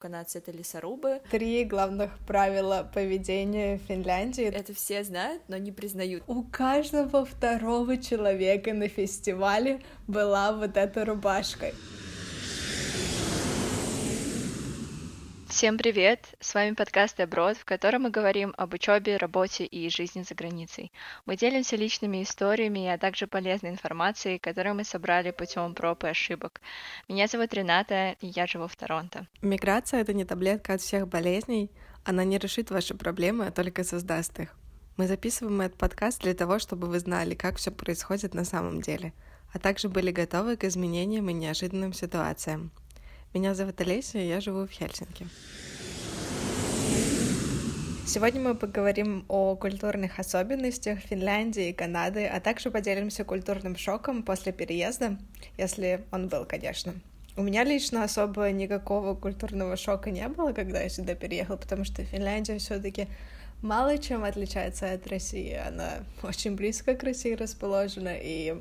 Канадцы — это лесорубы. Три главных правила поведения в Финляндии. Это все знают, но не признают. У каждого второго человека на фестивале была вот эта рубашка. Всем привет! С вами подкаст «Аброд», в котором мы говорим об учебе, работе и жизни за границей. Мы делимся личными историями, а также полезной информацией, которую мы собрали путем проб и ошибок. Меня зовут Рената, и я живу в Торонто. Миграция — это не таблетка от всех болезней. Она не решит ваши проблемы, а только создаст их. Мы записываем этот подкаст для того, чтобы вы знали, как все происходит на самом деле, а также были готовы к изменениям и неожиданным ситуациям. Меня зовут Олеся, и я живу в Хельсинки. Сегодня мы поговорим о культурных особенностях Финляндии и Канады, а также поделимся культурным шоком после переезда, если он был, конечно. У меня лично особо никакого культурного шока не было, когда я сюда переехала, потому что Финляндия все-таки мало чем отличается от России. Она очень близко к России расположена, и,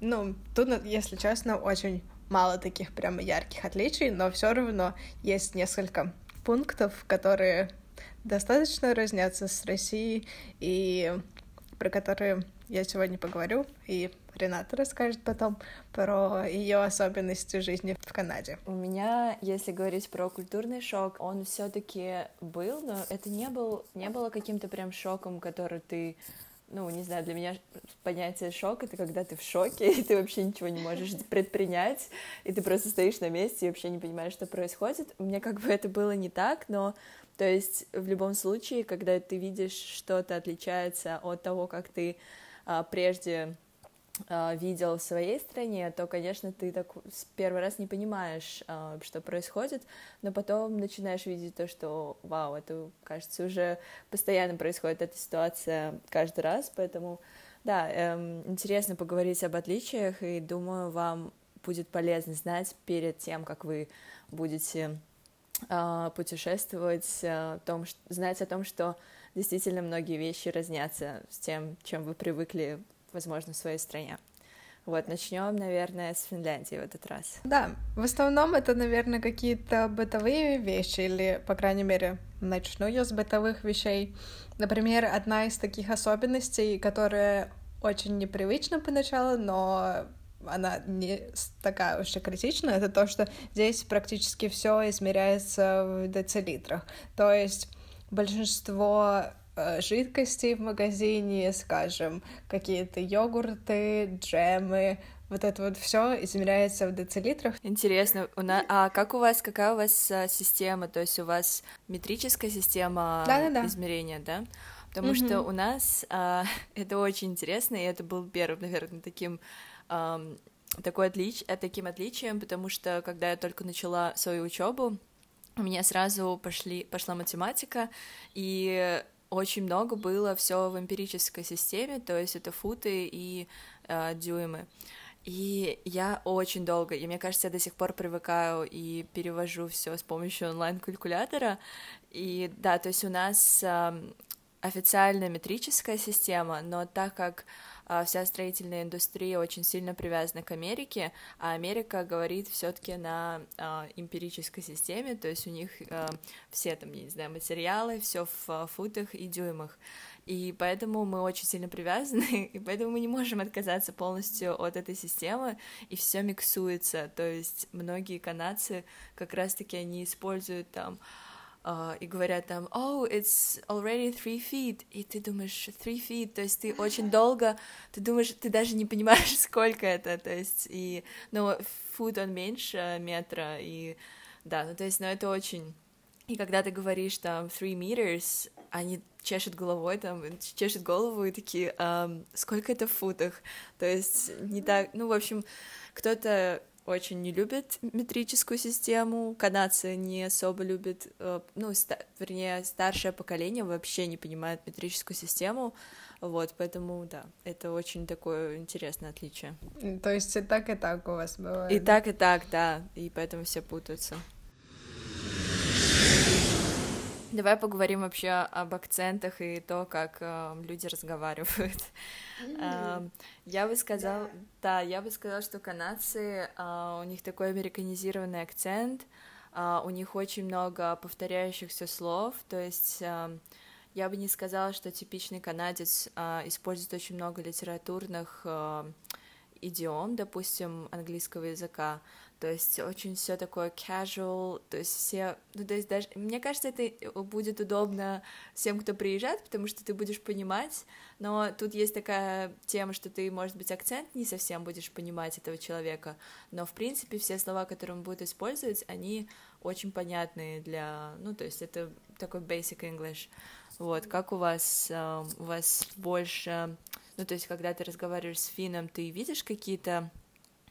ну, тут, если честно, очень мало таких прямо ярких отличий, но все равно есть несколько пунктов, которые достаточно разнятся с Россией и про которые я сегодня поговорю, и Рената расскажет потом про ее особенности жизни в Канаде. У меня, если говорить про культурный шок, он все-таки был, но это не был не было каким-то прям шоком, который ты ну, не знаю, для меня понятие шок — это когда ты в шоке, и ты вообще ничего не можешь предпринять, и ты просто стоишь на месте и вообще не понимаешь, что происходит. Мне как бы это было не так, но, то есть, в любом случае, когда ты видишь что-то отличается от того, как ты а, прежде видел в своей стране, то, конечно, ты так первый раз не понимаешь, а, что происходит, но потом начинаешь видеть то, что, вау, это, кажется, уже постоянно происходит эта ситуация каждый раз, поэтому, да, эм, интересно поговорить об отличиях, и думаю, вам будет полезно знать перед тем, как вы будете а, путешествовать, о том, знать о том, что действительно многие вещи разнятся с тем, чем вы привыкли возможно, в своей стране. Вот, начнем, наверное, с Финляндии в этот раз. Да, в основном это, наверное, какие-то бытовые вещи, или, по крайней мере, начну я с бытовых вещей. Например, одна из таких особенностей, которая очень непривычна поначалу, но она не такая уж и критичная, это то, что здесь практически все измеряется в децилитрах. То есть большинство Э, жидкостей в магазине, скажем, какие-то йогурты, джемы, вот это вот все измеряется в децилитрах. Интересно, у нас, а как у вас, какая у вас а, система? То есть у вас метрическая система Да-да-да. измерения, да? Потому mm-hmm. что у нас а, это очень интересно, и это был первым, наверное, таким а, такой отлич... таким отличием, потому что когда я только начала свою учебу, у меня сразу пошли, пошла математика, и очень много было все в эмпирической системе, то есть это футы и э, дюймы. И я очень долго, и мне кажется, я до сих пор привыкаю и перевожу все с помощью онлайн-калькулятора. И да, то есть у нас э, официальная метрическая система, но так как вся строительная индустрия очень сильно привязана к Америке, а Америка говорит все-таки на а, эмпирической системе, то есть у них а, все там, не знаю, материалы, все в футах и дюймах. И поэтому мы очень сильно привязаны, и поэтому мы не можем отказаться полностью от этой системы, и все миксуется. То есть многие канадцы как раз-таки они используют там и говорят там, oh, it's already three feet, и ты думаешь, three feet, то есть ты очень долго, ты думаешь, ты даже не понимаешь, сколько это, то есть, и, ну, фут он меньше метра, и, да, ну, то есть, ну, это очень, и когда ты говоришь там three meters, они чешут головой, там, чешут голову и такие, um, сколько это в футах, то есть, не так, ну, в общем, кто-то очень не любят метрическую систему, канадцы не особо любят, э, ну, ста- вернее, старшее поколение вообще не понимает метрическую систему, вот, поэтому, да, это очень такое интересное отличие. То есть и так, и так у вас бывает? И так, и так, да, и поэтому все путаются. Давай поговорим вообще об акцентах и то, как э, люди разговаривают. Mm-hmm. Э, я бы сказала, yeah. да, я бы сказала, что канадцы, э, у них такой американизированный акцент, Uh, у них очень много повторяющихся слов, то есть uh, я бы не сказала, что типичный канадец uh, использует очень много литературных uh, идиом, допустим, английского языка, то есть очень все такое casual, то есть все, ну то есть даже, мне кажется, это будет удобно всем, кто приезжает, потому что ты будешь понимать, но тут есть такая тема, что ты, может быть, акцент не совсем будешь понимать этого человека, но в принципе все слова, которые он будет использовать, они очень понятные для, ну то есть это такой basic English, вот, как у вас, у вас больше, ну то есть когда ты разговариваешь с финном, ты видишь какие-то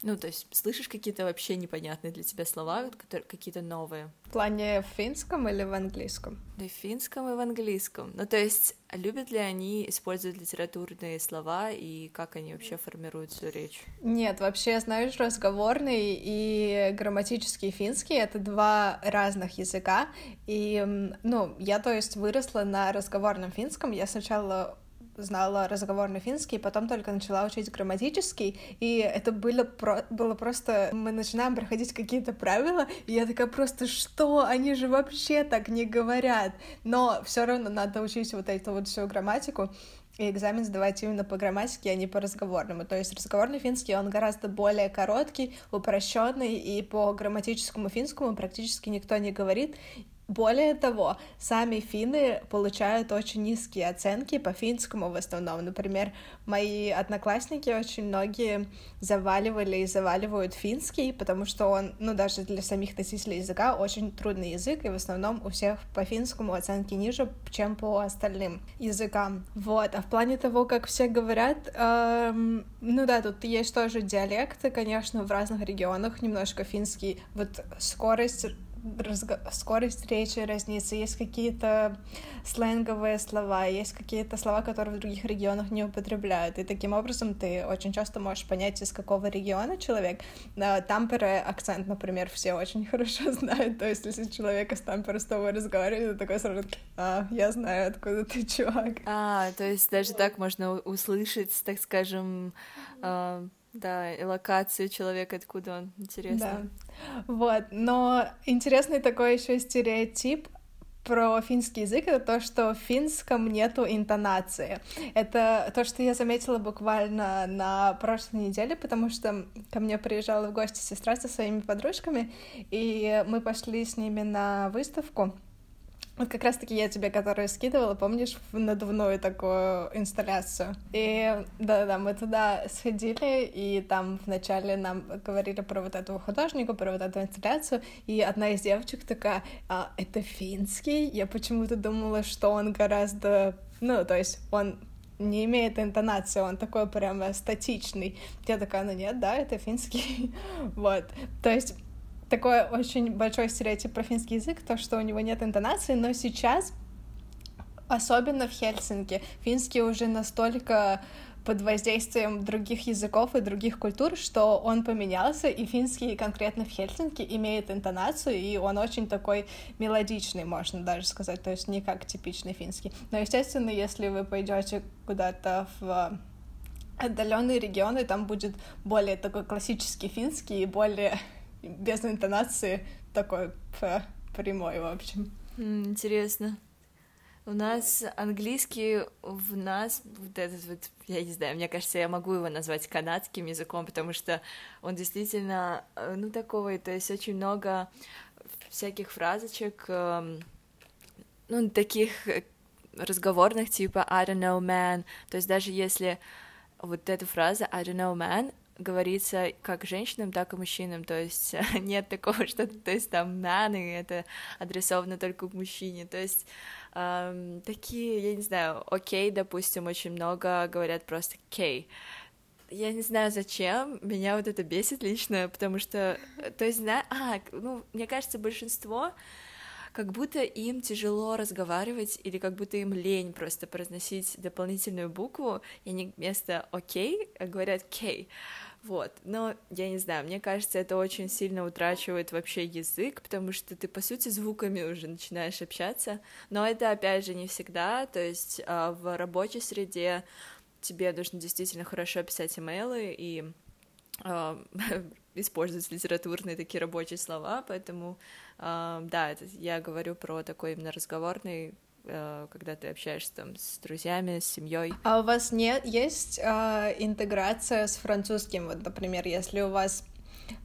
ну, то есть слышишь какие-то вообще непонятные для тебя слова, какие-то новые. В плане в финском или в английском? Да, в финском и в английском. Ну, то есть любят ли они использовать литературные слова и как они вообще формируют свою речь? Нет, вообще, знаешь, разговорный и грамматический финский — это два разных языка. И, ну, я, то есть, выросла на разговорном финском. Я сначала знала разговорный финский, потом только начала учить грамматический, и это было, про... было просто... Мы начинаем проходить какие-то правила, и я такая просто, что? Они же вообще так не говорят. Но все равно надо учить вот эту вот всю грамматику, и экзамен сдавать именно по грамматике, а не по разговорному. То есть разговорный финский, он гораздо более короткий, упрощенный, и по грамматическому финскому практически никто не говорит, более того, сами финны получают очень низкие оценки по финскому в основном. Например, мои одноклассники очень многие заваливали и заваливают финский, потому что он, ну, даже для самих носителей языка очень трудный язык, и в основном у всех по финскому оценки ниже, чем по остальным языкам. Вот, а в плане того, как все говорят, эм, ну да, тут есть тоже диалекты, конечно, в разных регионах немножко финский, вот скорость разго... скорость речи разнится, есть какие-то сленговые слова, есть какие-то слова, которые в других регионах не употребляют, и таким образом ты очень часто можешь понять, из какого региона человек. Тампере акцент, например, все очень хорошо знают, то есть если человек из Тампера с тобой разговаривает, ты такой сразу, а, я знаю, откуда ты, чувак. А, то есть даже так можно услышать, так скажем, а, да, и локацию человека, откуда он, интересно. Да. Вот, но интересный такой еще стереотип про финский язык это то, что в финском нету интонации. Это то, что я заметила буквально на прошлой неделе, потому что ко мне приезжала в гости сестра со своими подружками, и мы пошли с ними на выставку вот как раз-таки я тебе, которую скидывала, помнишь, в надувную такую инсталляцию. И да-да, мы туда сходили, и там вначале нам говорили про вот этого художника, про вот эту инсталляцию, и одна из девочек такая, а, это финский? Я почему-то думала, что он гораздо... Ну, то есть он не имеет интонации, он такой прямо статичный. Я такая, ну нет, да, это финский. вот. То есть такой очень большой стереотип про финский язык, то, что у него нет интонации, но сейчас, особенно в Хельсинки, финский уже настолько под воздействием других языков и других культур, что он поменялся, и финский конкретно в Хельсинки имеет интонацию, и он очень такой мелодичный, можно даже сказать, то есть не как типичный финский. Но, естественно, если вы пойдете куда-то в отдаленные регионы, там будет более такой классический финский и более без интонации такой прямой, в общем. Интересно. У нас английский в нас вот этот вот, я не знаю, мне кажется, я могу его назвать канадским языком, потому что он действительно, э, ну, такого, то есть очень много всяких фразочек, эм, ну, таких э, разговорных, типа I don't know, man, то есть даже если вот эта фраза I don't know, man, говорится как женщинам, так и мужчинам, то есть нет такого, что то есть там и это адресовано только к мужчине, то есть эм, такие, я не знаю, окей, допустим, очень много говорят просто кей, я не знаю зачем, меня вот это бесит лично, потому что, то есть, знаю, а, ну, мне кажется, большинство как будто им тяжело разговаривать или как будто им лень просто произносить дополнительную букву, и они вместо «окей» говорят «кей». Вот, но я не знаю, мне кажется, это очень сильно утрачивает вообще язык, потому что ты, по сути, звуками уже начинаешь общаться, но это, опять же, не всегда, то есть а, в рабочей среде тебе нужно действительно хорошо писать имейлы, и э, использовать литературные такие рабочие слова, поэтому, э, да, я говорю про такой именно разговорный когда ты общаешься там с друзьями, с семьей. А у вас нет есть э, интеграция с французским, вот, например, если у вас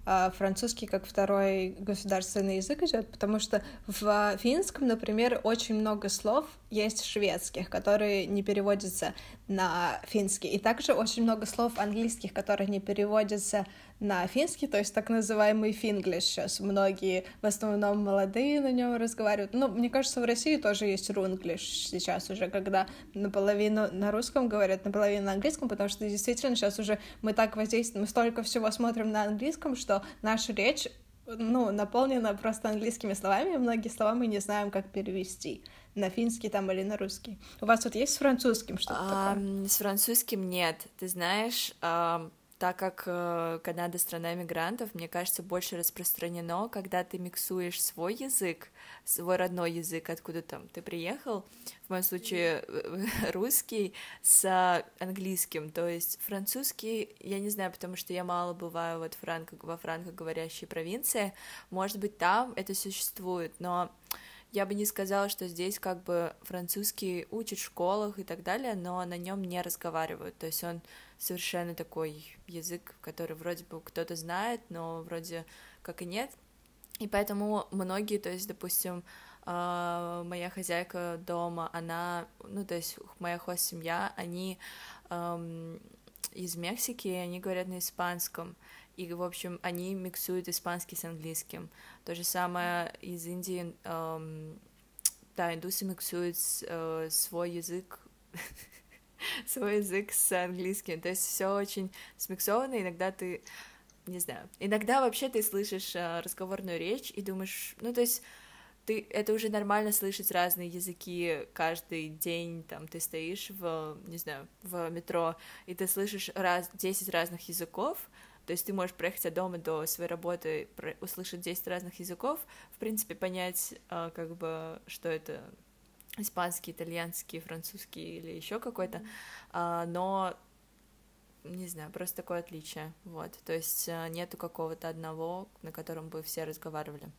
а, французский как второй государственный язык идет, потому что в финском, например, очень много слов есть шведских, которые не переводятся на финский, и также очень много слов английских, которые не переводятся на финский, то есть так называемый финглиш сейчас. Многие, в основном молодые на нем разговаривают. Ну, мне кажется, в России тоже есть рунглиш сейчас уже, когда наполовину на русском говорят, наполовину на английском, потому что действительно сейчас уже мы так воздействуем, мы столько всего смотрим на английском, что наша речь ну, наполнена просто английскими словами, и многие слова мы не знаем, как перевести на финский там или на русский. У вас вот есть с французским что-то а, такое? С французским нет. Ты знаешь, а, так как э, Канада страна мигрантов, мне кажется, больше распространено, когда ты миксуешь свой язык, свой родной язык, откуда там ты приехал, в моем случае русский, с английским, то есть французский, я не знаю, потому что я мало бываю вот франко, во франкоговорящей провинции, может быть, там это существует, но я бы не сказала, что здесь как бы французский учат в школах и так далее, но на нем не разговаривают, то есть он совершенно такой язык, который вроде бы кто-то знает, но вроде как и нет. И поэтому многие, то есть, допустим, а, моя хозяйка дома, она, ну, то есть моя хост-семья, они эм, из Мексики, они говорят на испанском, и, в общем, они миксуют испанский с английским. То же самое из Индии, эм, да, индусы миксуют э, свой язык свой язык с английским. То есть все очень смиксовано, иногда ты не знаю, иногда вообще ты слышишь э, разговорную речь и думаешь, ну, то есть ты, это уже нормально слышать разные языки каждый день, там, ты стоишь в, не знаю, в метро, и ты слышишь раз, 10 разных языков, то есть ты можешь проехать от дома до своей работы, услышать 10 разных языков, в принципе, понять, э, как бы, что это испанский, итальянский, французский или еще какой-то, mm-hmm. а, но не знаю, просто такое отличие, вот, то есть а, нету какого-то одного, на котором бы все разговаривали,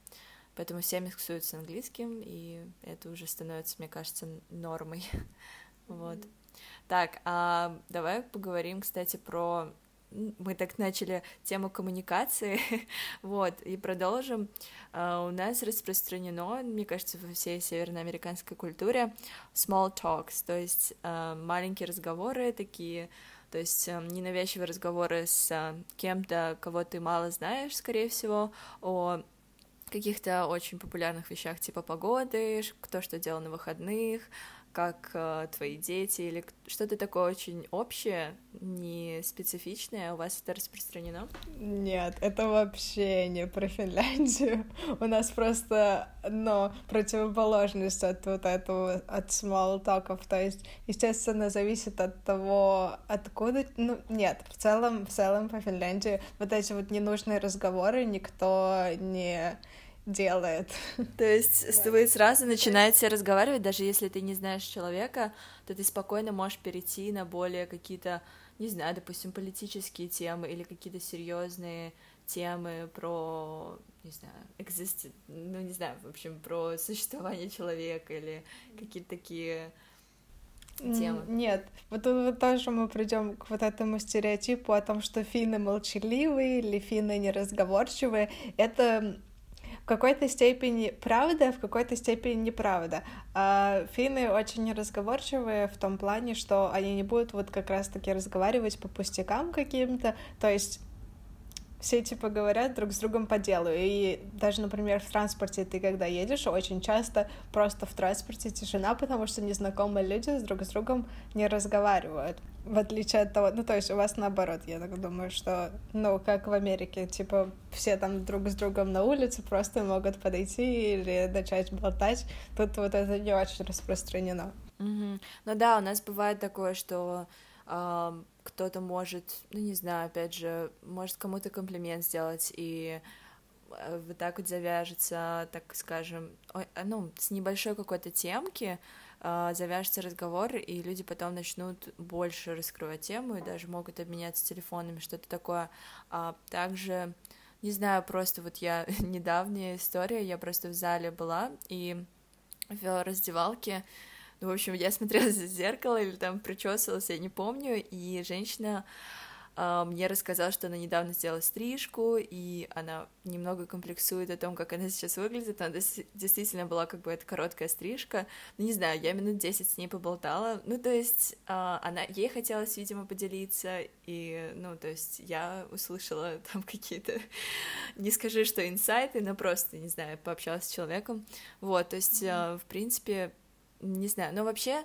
поэтому все миксуют с английским, и это уже становится, мне кажется, нормой, mm-hmm. вот. Так, а давай поговорим, кстати, про мы так начали тему коммуникации, вот, и продолжим. Uh, у нас распространено, мне кажется, во всей северноамериканской культуре small talks, то есть uh, маленькие разговоры такие, то есть uh, ненавязчивые разговоры с кем-то, кого ты мало знаешь, скорее всего, о каких-то очень популярных вещах типа погоды, кто что делал на выходных, как э, твои дети или что-то такое очень общее, не специфичное, у вас это распространено? Нет, это вообще не про Финляндию. У нас просто, ну, противоположность от вот этого, от talkов. То есть, естественно, зависит от того, откуда... Ну, нет, в целом, в целом по Финляндии вот эти вот ненужные разговоры никто не делает. То есть вы сразу начинаете разговаривать, даже если ты не знаешь человека, то ты спокойно можешь перейти на более какие-то, не знаю, допустим, политические темы или какие-то серьезные темы про, не знаю, экзист, ну не знаю, в общем, про существование человека или какие-то такие темы. Нет, вот, вот тоже мы придем к вот этому стереотипу о том, что финны молчаливые или финны неразговорчивые. Это в какой-то степени правда, в какой-то степени неправда. А финны очень разговорчивые в том плане, что они не будут вот как раз-таки разговаривать по пустякам каким-то, то есть все типа говорят друг с другом по делу. И даже, например, в транспорте ты когда едешь, очень часто просто в транспорте тишина, потому что незнакомые люди друг с другом не разговаривают. В отличие от того, ну то есть у вас наоборот, я так думаю, что, ну, как в Америке, типа все там друг с другом на улице просто могут подойти или начать болтать. Тут вот это не очень распространено. Mm-hmm. Ну да, у нас бывает такое, что э, кто-то может, ну не знаю, опять же, может кому-то комплимент сделать, и э, вот так вот завяжется, так скажем, ну, с небольшой какой-то темки а, завяжется разговор, и люди потом начнут больше раскрывать тему и даже могут обменяться телефонами, что-то такое. А также, не знаю, просто вот я недавняя история, я просто в зале была, и в раздевалке ну, в общем, я смотрела за зеркало или там причесывалась, я не помню, и женщина а, мне рассказала, что она недавно сделала стрижку, и она немного комплексует о том, как она сейчас выглядит. Она действительно была как бы эта короткая стрижка. Ну, не знаю, я минут 10 с ней поболтала. Ну, то есть а, она, ей хотелось, видимо, поделиться, и, ну, то есть я услышала там какие-то, не скажи, что инсайты, но просто, не знаю, пообщалась с человеком. Вот, то есть, mm-hmm. в принципе, не знаю, но вообще,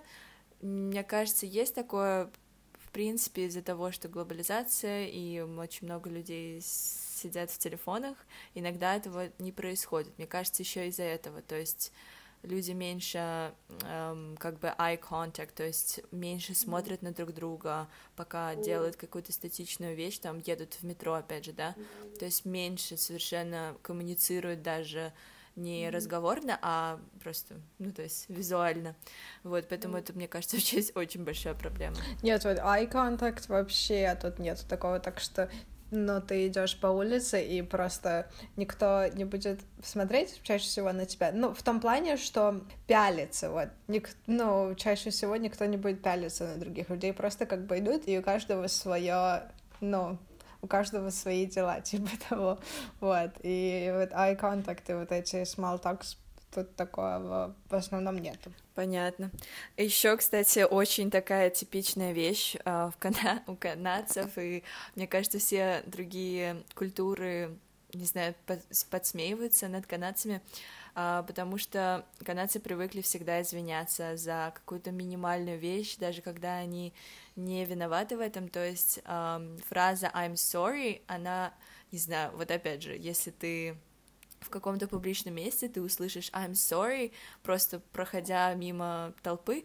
мне кажется, есть такое в принципе, из-за того, что глобализация и очень много людей сидят в телефонах, иногда этого не происходит. Мне кажется, еще из-за этого. То есть люди меньше эм, как бы eye contact, то есть меньше смотрят на друг друга, пока делают какую-то статичную вещь, там едут в метро, опять же, да, то есть меньше совершенно коммуницируют даже не mm-hmm. разговорно, а просто, ну, то есть визуально. Вот, поэтому mm-hmm. это, мне кажется, очень, очень большая проблема. Нет, вот eye contact вообще а тут нет такого, так что но ты идешь по улице, и просто никто не будет смотреть чаще всего на тебя. Ну, в том плане, что пялиться, вот. Ник... Ну, чаще всего никто не будет пялиться на других людей, просто как бы идут, и у каждого свое, ну, у каждого свои дела, типа того, вот, и вот eye contact и вот эти small talks тут такого в основном нету. Понятно. Еще, кстати, очень такая типичная вещь uh, в кана... у канадцев, и мне кажется, все другие культуры, не знаю, подсмеиваются над канадцами, uh, потому что канадцы привыкли всегда извиняться за какую-то минимальную вещь, даже когда они не виноваты в этом, то есть эм, фраза I'm sorry, она, не знаю, вот опять же, если ты в каком-то публичном месте ты услышишь I'm sorry, просто проходя мимо толпы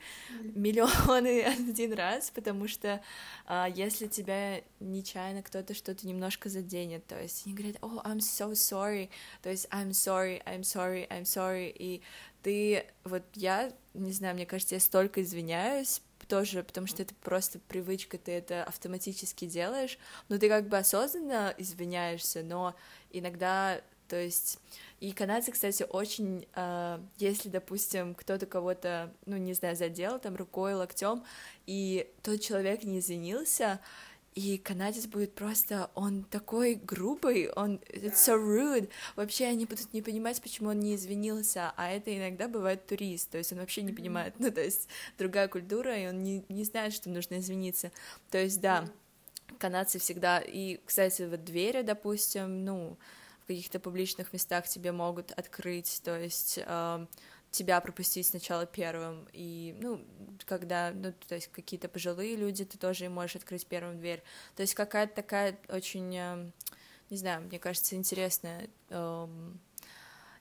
миллионы один раз, потому что а, если тебя нечаянно кто-то что-то немножко заденет, то есть они говорят, oh, I'm so sorry, то есть I'm sorry, I'm sorry, I'm sorry, и ты, вот я, не знаю, мне кажется, я столько извиняюсь, тоже, потому что это просто привычка, ты это автоматически делаешь, но ты как бы осознанно извиняешься, но иногда, то есть, и канадцы, кстати, очень, э, если, допустим, кто-то кого-то, ну, не знаю, задел там рукой, локтем, и тот человек не извинился, и канадец будет просто, он такой грубый, он, it's so rude, вообще они будут не понимать, почему он не извинился, а это иногда бывает турист, то есть он вообще не понимает, ну, то есть другая культура, и он не, не знает, что нужно извиниться, то есть, да, канадцы всегда, и, кстати, вот двери, допустим, ну, в каких-то публичных местах тебе могут открыть, то есть э, тебя пропустить сначала первым, и, ну, когда, ну, то есть какие-то пожилые люди, ты тоже им можешь открыть первым дверь. То есть какая-то такая очень, э, не знаю, мне кажется, интересная, э,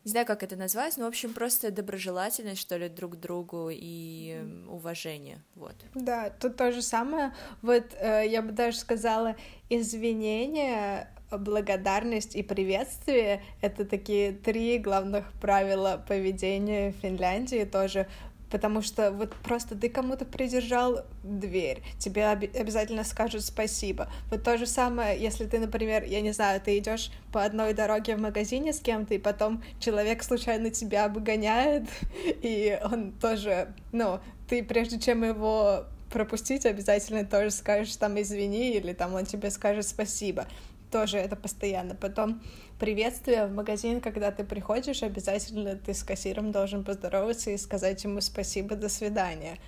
не знаю, как это назвать, но, в общем, просто доброжелательность, что ли, друг к другу и уважение, вот. Да, тут то же самое, вот э, я бы даже сказала, извинения благодарность и приветствие — это такие три главных правила поведения в Финляндии тоже, потому что вот просто ты кому-то придержал дверь, тебе об- обязательно скажут спасибо. Вот то же самое, если ты, например, я не знаю, ты идешь по одной дороге в магазине с кем-то, и потом человек случайно тебя обгоняет, и он тоже, ну, ты прежде чем его пропустить, обязательно тоже скажешь там извини, или там он тебе скажет спасибо тоже это постоянно. Потом приветствие в магазин, когда ты приходишь, обязательно ты с кассиром должен поздороваться и сказать ему спасибо, до свидания.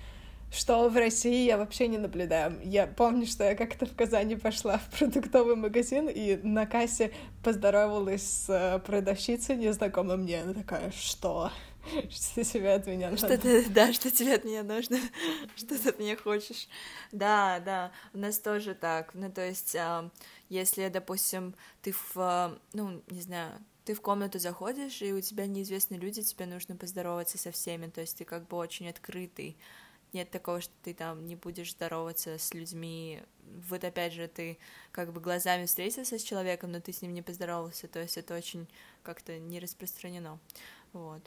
Что в России я вообще не наблюдаю. Я помню, что я как-то в Казани пошла в продуктовый магазин и на кассе поздоровалась с э, продавщицей незнакомой мне. Она такая, что? Что тебе от меня нужно? Что ты, да, что тебе от меня нужно? Что ты от меня хочешь? Да, да, у нас тоже так. Ну, то есть, если, допустим, ты в, ну, не знаю, ты в комнату заходишь, и у тебя неизвестные люди, тебе нужно поздороваться со всеми, то есть ты как бы очень открытый, нет такого, что ты там не будешь здороваться с людьми. Вот опять же, ты как бы глазами встретился с человеком, но ты с ним не поздоровался, то есть это очень как-то не распространено. Вот.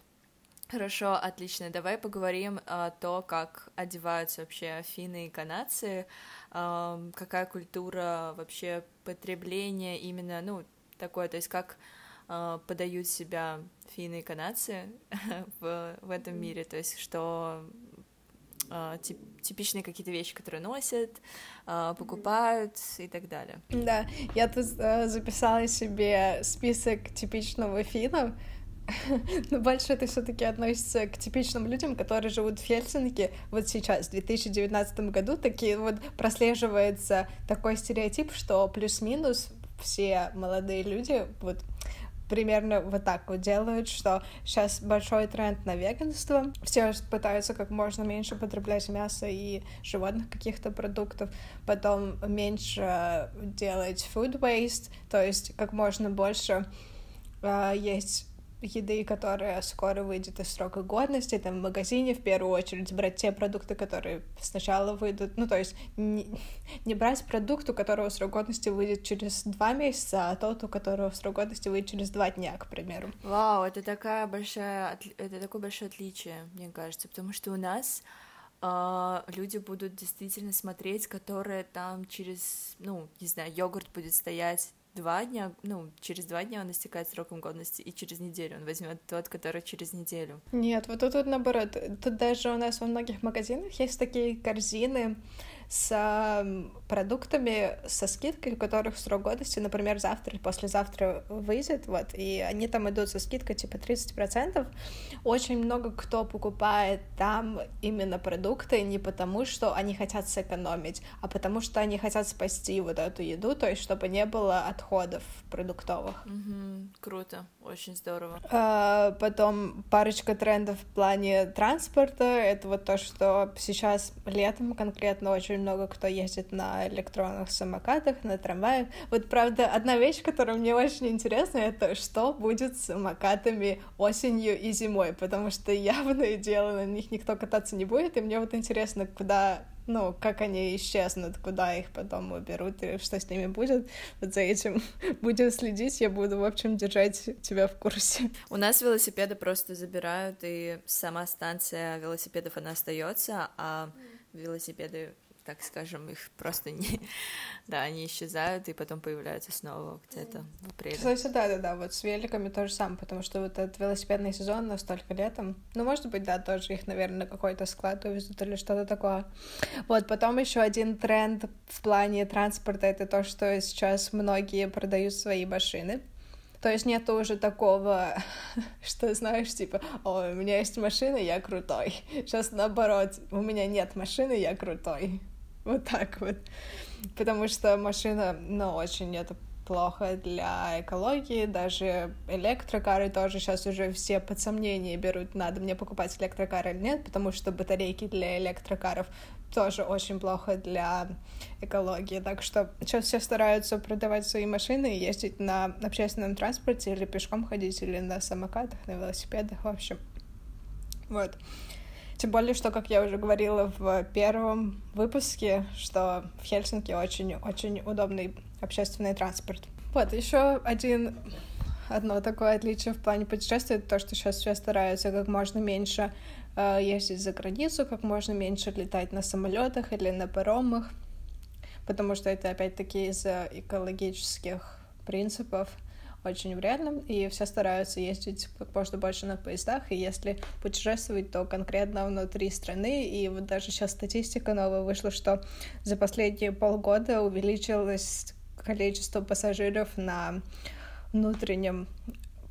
Хорошо, отлично. Давай поговорим о том, как одеваются вообще афины и канадцы, какая культура вообще потребления именно, ну, такое, то есть как э, подают себя финны и канадцы в, в этом мире, то есть что тип, типичные какие-то вещи, которые носят, э, покупают и так далее. Да, я тут записала себе список типичного финна, но больше это все-таки относится к типичным людям, которые живут в Хельсинки вот сейчас, в 2019 году, такие вот прослеживается такой стереотип, что плюс-минус все молодые люди вот примерно вот так вот делают, что сейчас большой тренд на веганство, все пытаются как можно меньше потреблять мясо и животных каких-то продуктов, потом меньше делать food waste, то есть как можно больше э, есть еды, которая скоро выйдет из срока годности, там в магазине в первую очередь брать те продукты, которые сначала выйдут, ну то есть не, не брать продукт, у которого срок годности выйдет через два месяца, а тот, у которого срок годности выйдет через два дня, к примеру. Вау, это такая большая, это такое большое отличие, мне кажется, потому что у нас Uh, люди будут действительно смотреть, которые там через, ну, не знаю, йогурт будет стоять два дня, ну, через два дня он истекает сроком годности, и через неделю он возьмет тот, который через неделю. Нет, вот тут, тут наоборот. Тут даже у нас во многих магазинах есть такие корзины, с продуктами со скидкой, у которых срок годности, например, завтра или послезавтра выйдет, вот, и они там идут со скидкой типа 30%. Очень много кто покупает там именно продукты не потому, что они хотят сэкономить, а потому что они хотят спасти вот эту еду, то есть чтобы не было отходов продуктовых. Mm-hmm. Круто, очень здорово. А, потом парочка трендов в плане транспорта, это вот то, что сейчас летом конкретно очень очень много кто ездит на электронных самокатах, на трамваях. Вот, правда, одна вещь, которая мне очень интересна, это что будет с самокатами осенью и зимой, потому что явное дело, на них никто кататься не будет, и мне вот интересно, куда ну, как они исчезнут, куда их потом уберут, и что с ними будет. Вот за этим будем следить, я буду, в общем, держать тебя в курсе. У нас велосипеды просто забирают, и сама станция велосипедов, она остается, а велосипеды так скажем, их просто не... да, они исчезают и потом появляются снова где-то в апреле. Кстати, да-да-да, вот с великами то же самое, потому что вот этот велосипедный сезон настолько летом, ну, может быть, да, тоже их, наверное, на какой-то склад увезут или что-то такое. Вот, потом еще один тренд в плане транспорта — это то, что сейчас многие продают свои машины, то есть нет уже такого, что знаешь, типа, о, у меня есть машина, я крутой. Сейчас наоборот, у меня нет машины, я крутой. Вот так вот. Потому что машина, ну, очень это плохо для экологии, даже электрокары тоже сейчас уже все под сомнение берут, надо мне покупать электрокар или нет, потому что батарейки для электрокаров тоже очень плохо для экологии. Так что сейчас все стараются продавать свои машины и ездить на общественном транспорте или пешком ходить, или на самокатах, на велосипедах, в общем. Вот. Тем более, что, как я уже говорила в первом выпуске, что в Хельсинки очень-очень удобный общественный транспорт. Вот, еще один одно такое отличие в плане путешествий, это то, что сейчас все стараются как можно меньше э, ездить за границу, как можно меньше летать на самолетах или на паромах, потому что это опять-таки из-за экологических принципов очень вредным, и все стараются ездить как можно больше на поездах, и если путешествовать, то конкретно внутри страны, и вот даже сейчас статистика новая вышла, что за последние полгода увеличилось количество пассажиров на внутреннем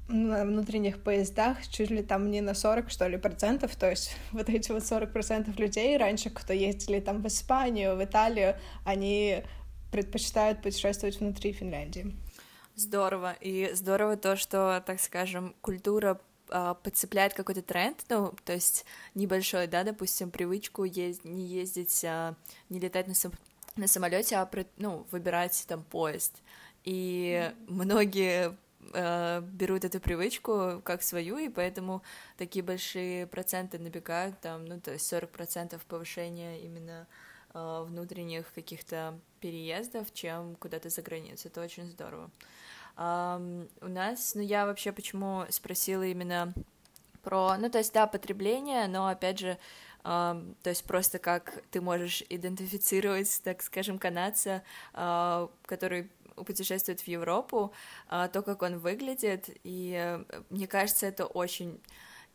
на внутренних поездах чуть ли там не на 40, что ли, процентов, то есть вот эти вот 40 процентов людей раньше, кто ездили там в Испанию, в Италию, они предпочитают путешествовать внутри Финляндии. Здорово. И здорово то, что, так скажем, культура э, подцепляет какой-то тренд, ну, то есть небольшой, да, допустим, привычку ез- не ездить, э, не летать на, сам- на самолете, а, ну, выбирать там поезд. И mm-hmm. многие э, берут эту привычку как свою, и поэтому такие большие проценты набегают, там, ну, то есть 40% повышения именно э, внутренних каких-то переездов, чем куда-то за границу. Это очень здорово. У нас, ну, я вообще почему спросила именно про, ну, то есть, да, потребление, но, опять же, Uh, то есть просто как ты можешь идентифицировать, так скажем, канадца, uh, который путешествует в Европу, uh, то, как он выглядит, и э, мне кажется, это очень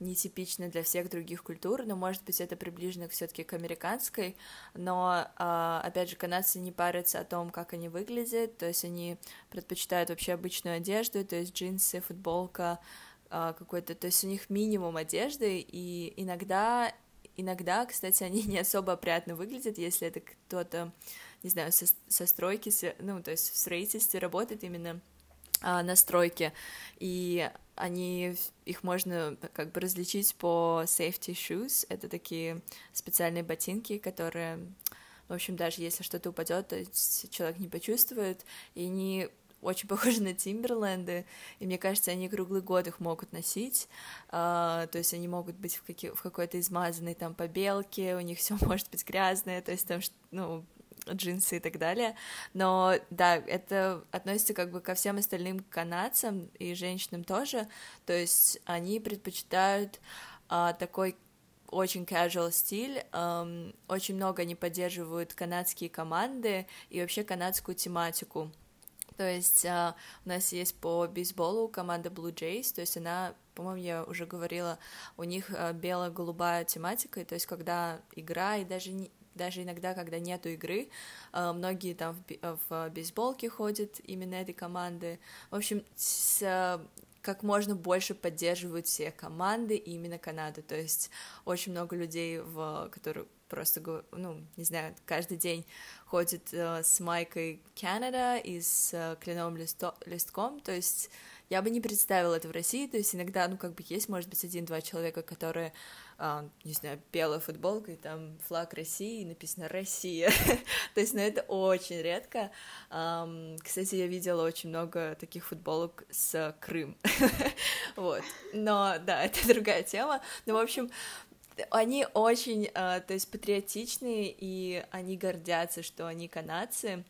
нетипично для всех других культур, но, может быть, это приближено все-таки к американской, но, опять же, канадцы не парятся о том, как они выглядят, то есть они предпочитают вообще обычную одежду, то есть джинсы, футболка, какой-то, то есть у них минимум одежды, и иногда иногда, кстати, они не особо опрятно выглядят, если это кто-то, не знаю, со, со стройки, ну, то есть в строительстве работает именно а, на стройке, и они, их можно как бы различить по safety shoes, это такие специальные ботинки, которые, в общем, даже если что-то упадет, то человек не почувствует, и они очень похожи на Тимберленды, и мне кажется, они круглый год их могут носить, uh, то есть они могут быть в, каки- в какой-то измазанной там побелке, у них все может быть грязное, то есть там, ну, джинсы и так далее, но да, это относится как бы ко всем остальным канадцам и женщинам тоже, то есть они предпочитают uh, такой очень casual стиль, um, очень много они поддерживают канадские команды и вообще канадскую тематику, то есть uh, у нас есть по бейсболу команда Blue Jays, то есть она, по-моему, я уже говорила, у них uh, бело-голубая тематика, и то есть когда игра, и даже не, даже иногда, когда нету игры, uh, многие там в, бейсболке ходят именно этой команды. В общем, с, как можно больше поддерживают все команды именно Канаду. То есть очень много людей, в, которые просто, ну, не знаю, каждый день ходит э, с майкой Canada и с э, кленовым листо листком, то есть я бы не представила это в России, то есть иногда, ну, как бы есть, может быть, один-два человека, которые, э, не знаю, белая футболка, и там флаг России, и написано «Россия», то есть, ну, это очень редко. Um, кстати, я видела очень много таких футболок с Крым, вот, но, да, это другая тема, но, в общем, они очень, э, то есть, патриотичные, и они гордятся, что они канадцы,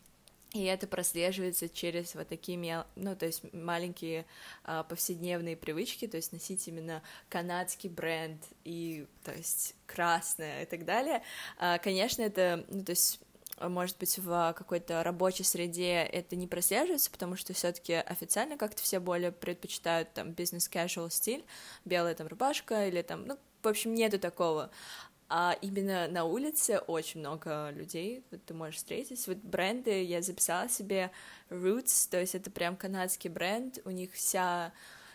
и это прослеживается через вот такие, ну, то есть маленькие а, повседневные привычки, то есть носить именно канадский бренд и, то есть, красное и так далее. А, конечно, это, ну, то есть может быть, в какой-то рабочей среде это не прослеживается, потому что все-таки официально как-то все более предпочитают там бизнес-casual стиль, белая там рубашка или там, ну, в общем, нету такого. А именно на улице очень много людей, вот ты можешь встретить. Вот бренды я записала себе Roots, то есть это прям канадский бренд, у них вся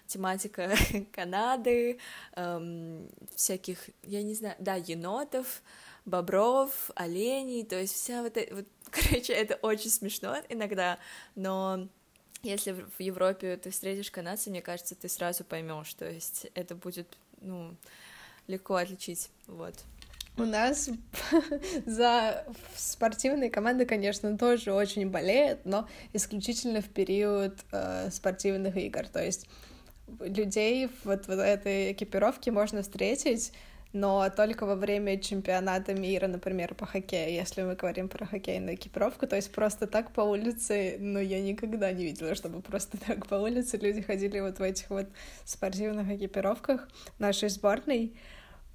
тематика Канады, эм, всяких, я не знаю, да, енотов, бобров, оленей, то есть вся вот, это, вот короче, это очень смешно иногда, но если в Европе ты встретишь канадцев, мне кажется, ты сразу поймешь, то есть это будет, ну, легко отличить, вот. У нас за спортивные команды, конечно, тоже очень болеют, но исключительно в период э, спортивных игр. То есть людей вот в этой экипировке можно встретить, но только во время чемпионата мира, например, по хоккею, если мы говорим про хоккейную экипировку, то есть просто так по улице, ну, я никогда не видела, чтобы просто так по улице люди ходили вот в этих вот спортивных экипировках нашей сборной,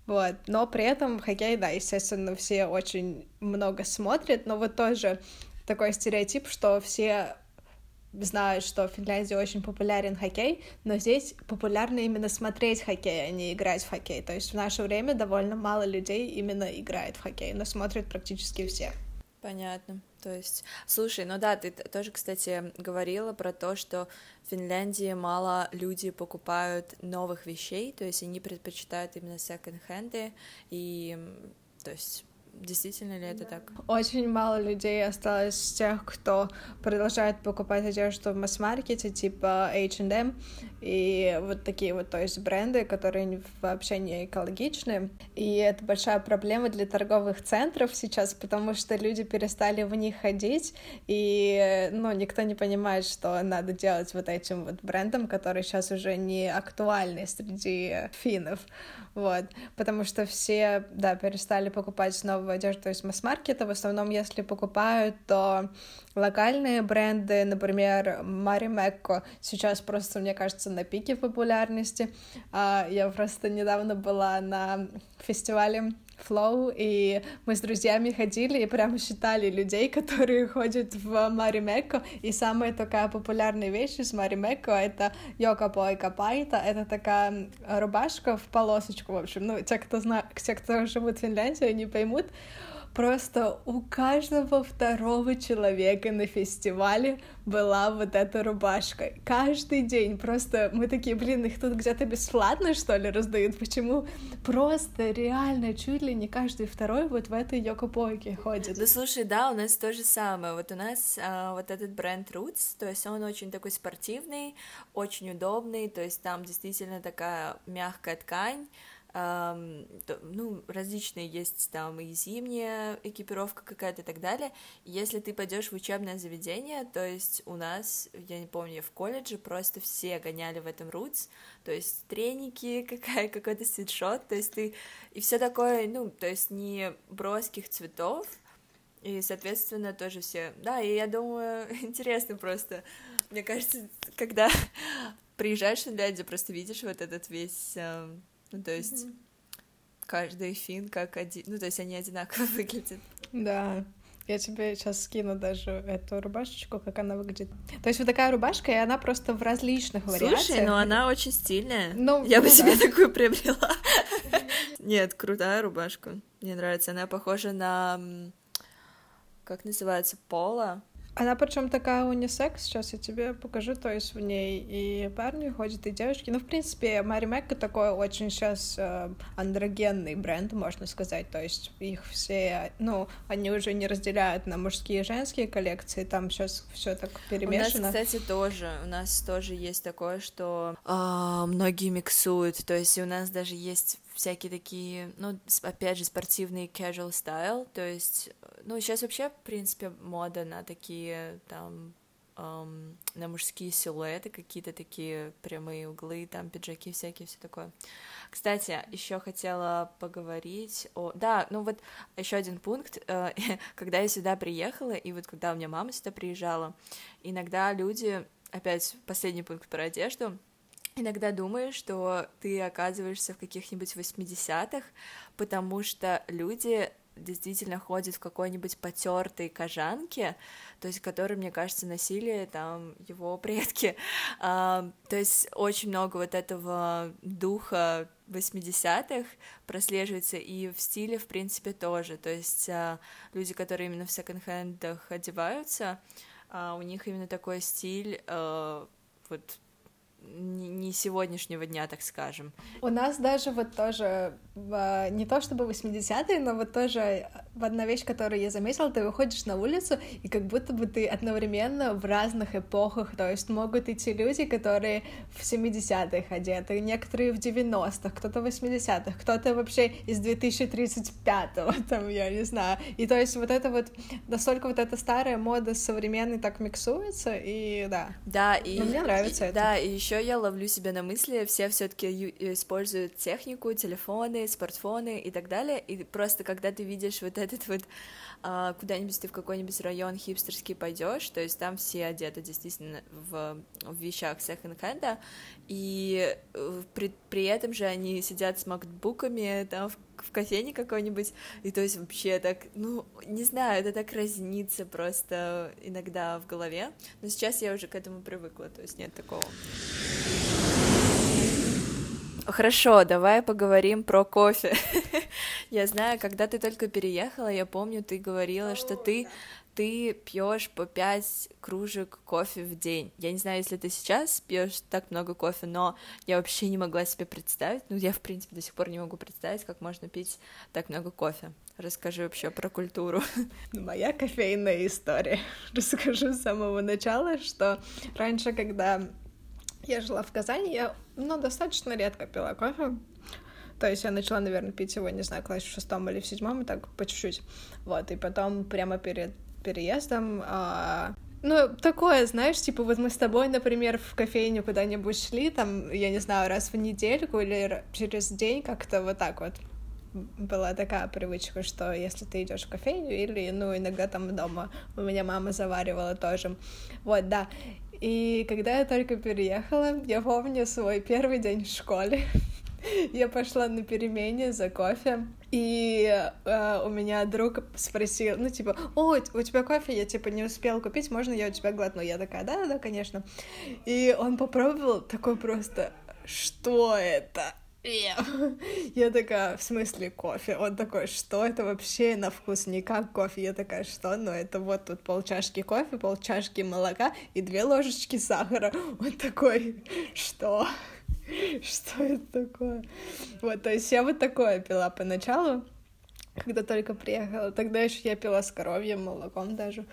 вот. Но при этом хоккей, да, естественно, все очень много смотрят, но вот тоже такой стереотип, что все знают, что в Финляндии очень популярен хоккей, но здесь популярно именно смотреть хоккей, а не играть в хоккей. То есть в наше время довольно мало людей именно играет в хоккей, но смотрят практически все. Понятно. То есть, слушай, ну да, ты тоже, кстати, говорила про то, что в Финляндии мало люди покупают новых вещей, то есть они предпочитают именно секонд-хенды, и, то есть, действительно ли это так? Очень мало людей осталось с тех, кто продолжает покупать одежду в масс-маркете, типа H&M, и вот такие вот, то есть бренды, которые вообще не экологичны. И это большая проблема для торговых центров сейчас, потому что люди перестали в них ходить, и, ну, никто не понимает, что надо делать вот этим вот брендом, который сейчас уже не актуальный среди финнов, вот, потому что все, да, перестали покупать новую одежду из масс-маркета, в основном, если покупают, то локальные бренды, например, Мари Мекко, сейчас просто, мне кажется, на пике популярности. А, я просто недавно была на фестивале Flow, и мы с друзьями ходили и прямо считали людей, которые ходят в Мари Мекко, и самая такая популярная вещь из Мари Мекко — это Йока Бойка Пайта, это такая рубашка в полосочку, в общем, ну, те, кто знает, те, кто живут в Финляндии, они поймут, Просто у каждого второго человека на фестивале была вот эта рубашка. Каждый день. Просто мы такие, блин, их тут где-то бесплатно, что ли, раздают? Почему? Просто реально чуть ли не каждый второй вот в этой йокопойке ходит. Да слушай, да, у нас то же самое. Вот у нас а, вот этот бренд Roots, то есть он очень такой спортивный, очень удобный, то есть там действительно такая мягкая ткань, ну, различные есть там и зимняя экипировка какая-то и так далее. Если ты пойдешь в учебное заведение, то есть у нас, я не помню, в колледже просто все гоняли в этом рутс, то есть треники, какая, какой-то свитшот, то есть ты, и все такое, ну, то есть не броских цветов, и, соответственно, тоже все, да, и я думаю, интересно просто, мне кажется, когда приезжаешь в Финляндию, просто видишь вот этот весь ну, то есть mm-hmm. каждый фин как один, ну, то есть они одинаково выглядят. Да. Я тебе сейчас скину даже эту рубашечку, как она выглядит. То есть вот такая рубашка, и она просто в различных Слушай, вариациях. Слушай, ну она очень стильная. Ну, Я ну, бы да. себе такую приобрела. Нет, крутая рубашка. Мне нравится. Она похожа на... Как называется? Пола. Она причем такая унисекс, сейчас я тебе покажу, то есть в ней и парни ходят, и девушки. Ну, в принципе, Мари Мэкко такой очень сейчас э, андрогенный бренд, можно сказать, то есть их все, ну, они уже не разделяют на мужские и женские коллекции, там сейчас все так перемешано. У нас, кстати, тоже, у нас тоже есть такое, что э, многие миксуют, то есть у нас даже есть всякие такие, ну, опять же, спортивный casual style, то есть, ну, сейчас вообще, в принципе, мода на такие, там, эм, на мужские силуэты, какие-то такие прямые углы, там, пиджаки всякие, все такое. Кстати, еще хотела поговорить о... Да, ну вот еще один пункт, э, когда я сюда приехала, и вот когда у меня мама сюда приезжала, иногда люди, опять последний пункт про одежду, иногда думаешь, что ты оказываешься в каких-нибудь 80-х, потому что люди действительно ходят в какой-нибудь потертой кожанке, то есть который, мне кажется, носили там его предки. А, то есть очень много вот этого духа 80-х прослеживается и в стиле, в принципе, тоже. То есть а, люди, которые именно в секонд-хендах одеваются, а, у них именно такой стиль а, вот не сегодняшнего дня, так скажем. У нас даже вот тоже, не то чтобы 80-е, но вот тоже одна вещь, которую я заметила, ты выходишь на улицу, и как будто бы ты одновременно в разных эпохах, то есть могут идти люди, которые в 70-х одеты, некоторые в 90-х, кто-то в 80-х, кто-то вообще из 2035-го, там, я не знаю. И то есть вот это вот, настолько вот эта старая мода с современной так миксуется, и да. Да, и... Но мне нравится и, это. Да, и еще я ловлю себя на мысли, все все-таки используют технику, телефоны, смартфоны и так далее, и просто когда ты видишь вот этот вот а, куда-нибудь ты в какой-нибудь район хипстерский пойдешь, то есть там все одеты действительно в, в вещах секонд-хенда, и э, при, при этом же они сидят с макбуками там в, в кофейне какой-нибудь, и то есть вообще так, ну, не знаю, это так разнится просто иногда в голове, но сейчас я уже к этому привыкла, то есть нет такого. Хорошо, давай поговорим про кофе. я знаю, когда ты только переехала, я помню, ты говорила, что ты ты пьешь по пять кружек кофе в день. Я не знаю, если ты сейчас пьешь так много кофе, но я вообще не могла себе представить. Ну, я, в принципе, до сих пор не могу представить, как можно пить так много кофе. Расскажи вообще про культуру. Моя кофейная история. Расскажу с самого начала, что раньше, когда я жила в Казани, я, ну, достаточно редко пила кофе. То есть я начала, наверное, пить его, не знаю, классе в шестом или в седьмом, и так по чуть-чуть. Вот, и потом прямо перед переездом а... Ну, такое, знаешь, типа вот мы с тобой, например, в кофейню куда-нибудь шли, там, я не знаю, раз в недельку или через день как-то вот так вот. Была такая привычка, что если ты идешь в кофейню или, ну, иногда там дома, у меня мама заваривала тоже, вот, да, и когда я только переехала, я помню свой первый день в школе. я пошла на перемене за кофе, и э, у меня друг спросил, ну, типа, о, у тебя кофе, я, типа, не успел купить, можно я у тебя глотну? Я такая, да-да-да, конечно. И он попробовал такой просто, что это? Я такая, в смысле кофе? Он такой, что это вообще на вкус не как кофе? Я такая, что? Ну, это вот тут полчашки кофе, полчашки молока и две ложечки сахара. Он такой, что? Что это такое? Вот, то есть я вот такое пила поначалу, когда только приехала. Тогда еще я пила с коровьим молоком даже.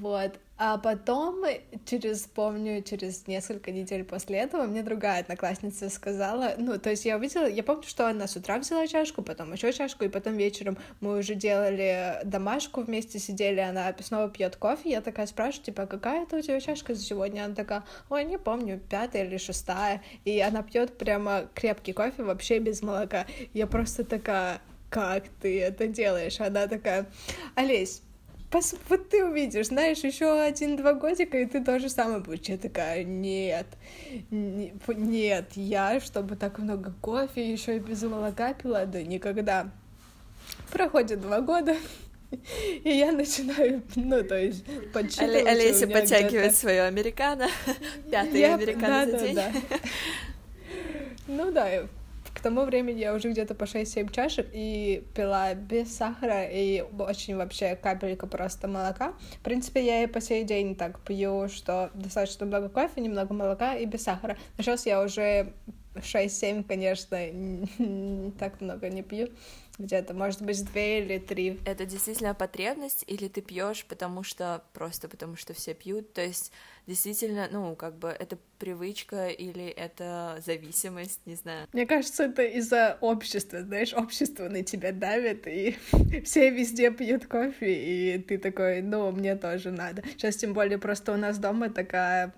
Вот. А потом, через, помню, через несколько недель после этого, мне другая одноклассница сказала, ну, то есть я увидела, я помню, что она с утра взяла чашку, потом еще чашку, и потом вечером мы уже делали домашку вместе, сидели, она снова пьет кофе, я такая спрашиваю, типа, «А какая это у тебя чашка за сегодня? Она такая, ой, не помню, пятая или шестая, и она пьет прямо крепкий кофе, вообще без молока. Я просто такая, как ты это делаешь? Она такая, Олесь, Пос... Вот ты увидишь, знаешь, еще один-два годика, и ты то же самое будешь. Я такая, нет, нет, я, чтобы так много кофе, еще и без молока пила, да никогда. Проходит два года, и я начинаю, ну, то есть, подсчитывать. Олеся подтягивает свое американо, пятый американо за день. Ну да, к тому времени я уже где-то по 6-7 чашек и пила без сахара и очень вообще капелька просто молока. В принципе, я и по сей день так пью, что достаточно много кофе, немного молока и без сахара. Но сейчас я уже 6-7, конечно, так много не пью. Где-то, может быть, две или три. Это действительно потребность, или ты пьешь, потому что просто потому что все пьют? То есть действительно, ну, как бы это привычка или это зависимость, не знаю. Мне кажется, это из-за общества, знаешь, общество на тебя давит, и все везде пьют кофе, и ты такой, ну, мне тоже надо. Сейчас тем более просто у нас дома такая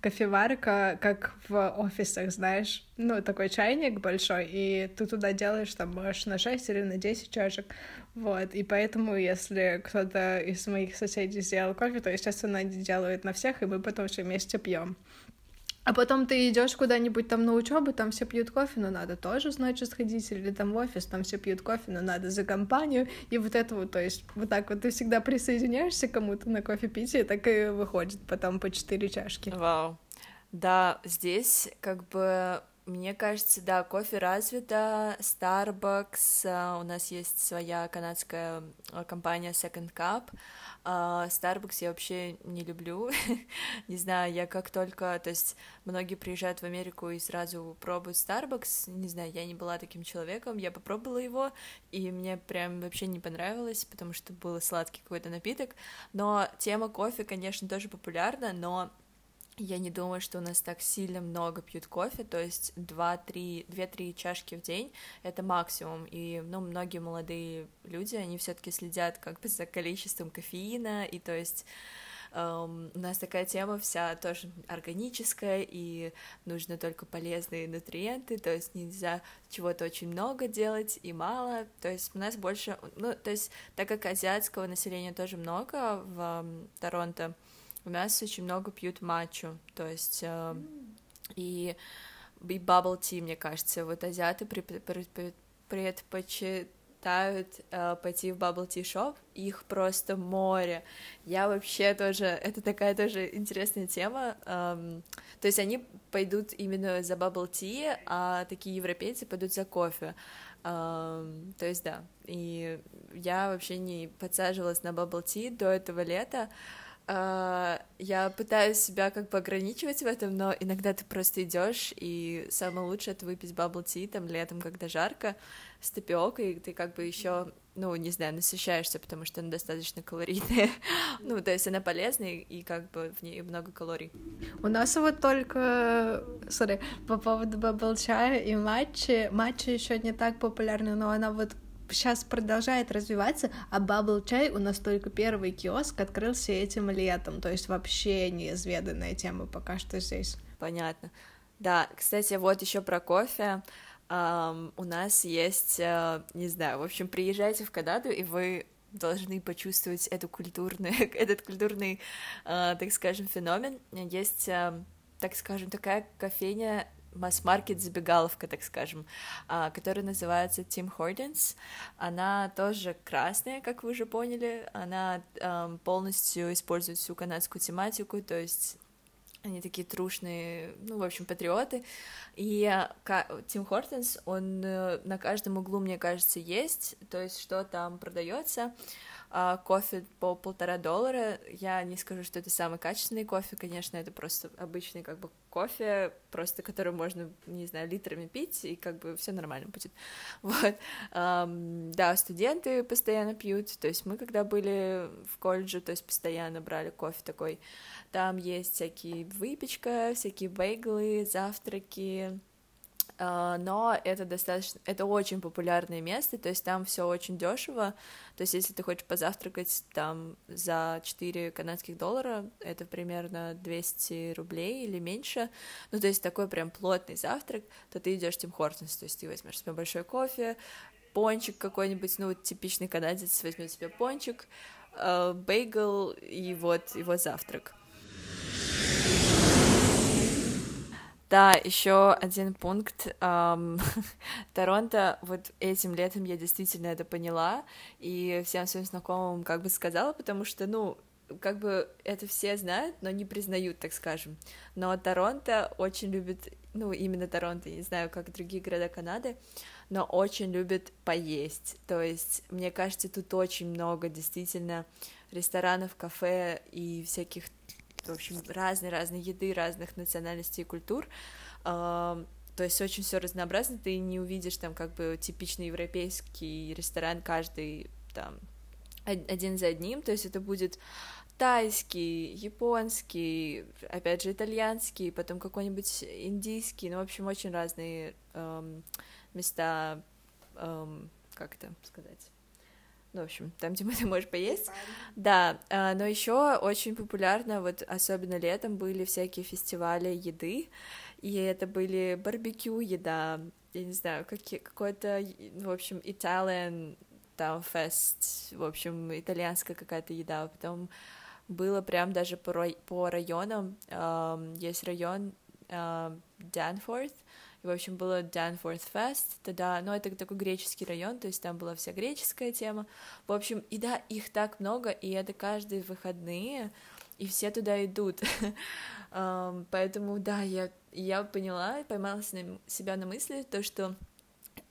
кофеварка, как в офисах, знаешь, ну, такой чайник большой, и ты туда делаешь там, можешь на 6 или на 10 чашек, вот, и поэтому, если кто-то из моих соседей сделал кофе, то, естественно, они делают на всех, и мы потом все вместе пьем. А потом ты идешь куда-нибудь там на учебу, там все пьют кофе, но надо тоже, значит, сходить, или там в офис, там все пьют кофе, но надо за компанию, и вот это вот, то есть вот так вот ты всегда присоединяешься кому-то на кофе пить, и так и выходит потом по четыре чашки. Вау. Да, здесь как бы мне кажется, да, кофе развито, Starbucks, а, у нас есть своя канадская а, компания Second Cup, Uh, Starbucks я вообще не люблю, не знаю, я как только, то есть многие приезжают в Америку и сразу пробуют Starbucks, не знаю, я не была таким человеком, я попробовала его, и мне прям вообще не понравилось, потому что был сладкий какой-то напиток, но тема кофе, конечно, тоже популярна, но я не думаю, что у нас так сильно много пьют кофе, то есть 2-3, 2-3 чашки в день — это максимум, и, ну, многие молодые люди, они все таки следят как бы за количеством кофеина, и то есть Um, у нас такая тема вся тоже органическая, и нужно только полезные нутриенты, то есть нельзя чего-то очень много делать и мало, то есть у нас больше, ну, то есть так как азиатского населения тоже много в um, Торонто, у нас очень много пьют матчу, то есть э, и, и bubble tea, мне кажется, вот азиаты предпочитают э, пойти в Bubble Tea Shop, их просто море. Я вообще тоже, это такая тоже интересная тема. Эм, то есть они пойдут именно за Bubble Tea, а такие европейцы пойдут за кофе. Эм, то есть да, и я вообще не подсаживалась на Bubble Tea до этого лета, я пытаюсь себя как бы ограничивать в этом, но иногда ты просто идешь, и самое лучшее это выпить бабл ти там летом, когда жарко, с тапиокой, ты как бы еще, ну, не знаю, насыщаешься, потому что она достаточно калорийная. ну, то есть она полезная, и как бы в ней много калорий. У нас вот только, sorry, по поводу бабл чая и матчи, матча еще не так популярна, но она вот сейчас продолжает развиваться, а Bubble чай у нас только первый киоск открылся этим летом, то есть вообще неизведанная тема пока что здесь. Понятно. Да, кстати, вот еще про кофе. Um, у нас есть, uh, не знаю, в общем, приезжайте в Канаду, и вы должны почувствовать эту культурный, этот культурный, uh, так скажем, феномен. Есть, uh, так скажем, такая кофейня масс-маркет забегаловка, так скажем, а, которая называется Tim Hortons. Она тоже красная, как вы уже поняли. Она полностью использует всю канадскую тематику, то есть они такие трушные, ну, в общем, патриоты. И Тим Хортонс, он э, на каждом углу, мне кажется, есть, то есть что там продается а, кофе по полтора доллара. Я не скажу, что это самый качественный кофе, конечно, это просто обычный как бы кофе, просто который можно, не знаю, литрами пить, и как бы все нормально будет. Вот. Um, да, студенты постоянно пьют, то есть мы когда были в колледже, то есть постоянно брали кофе такой. Там есть всякие выпечка, всякие бейглы, завтраки, но это достаточно, это очень популярное место, то есть там все очень дешево, то есть если ты хочешь позавтракать там за 4 канадских доллара, это примерно 200 рублей или меньше, ну то есть такой прям плотный завтрак, то ты идешь Тим Хортонс, то есть ты возьмешь себе большой кофе, пончик какой-нибудь, ну типичный канадец возьмет себе пончик, э, бейгл и вот его завтрак. Да, еще один пункт. Эм, Торонто, вот этим летом я действительно это поняла, и всем своим знакомым как бы сказала, потому что, ну, как бы это все знают, но не признают, так скажем. Но Торонто очень любит, ну, именно Торонто, не знаю, как другие города Канады, но очень любит поесть. То есть, мне кажется, тут очень много действительно ресторанов, кафе и всяких в общем, разной-разной еды разных национальностей и культур, то есть очень все разнообразно, ты не увидишь там как бы типичный европейский ресторан каждый там один за одним, то есть это будет тайский, японский, опять же итальянский, потом какой-нибудь индийский, ну, в общем, очень разные эм, места, эм, как это сказать, ну, в общем, там, где ты можешь поесть. Да, а, но еще очень популярно, вот особенно летом были всякие фестивали еды, и это были барбекю еда, я не знаю, какие, какой-то, в общем, Italian там фест, в общем, итальянская какая-то еда, потом было прям даже по, по районам, э, есть район э, Данфорд, и, в общем, было Danforth Fest, тогда, ну, это такой греческий район, то есть там была вся греческая тема. В общем, и да, их так много, и это каждые выходные, и все туда идут. um, поэтому, да, я, я поняла, поймала себя на мысли, то, что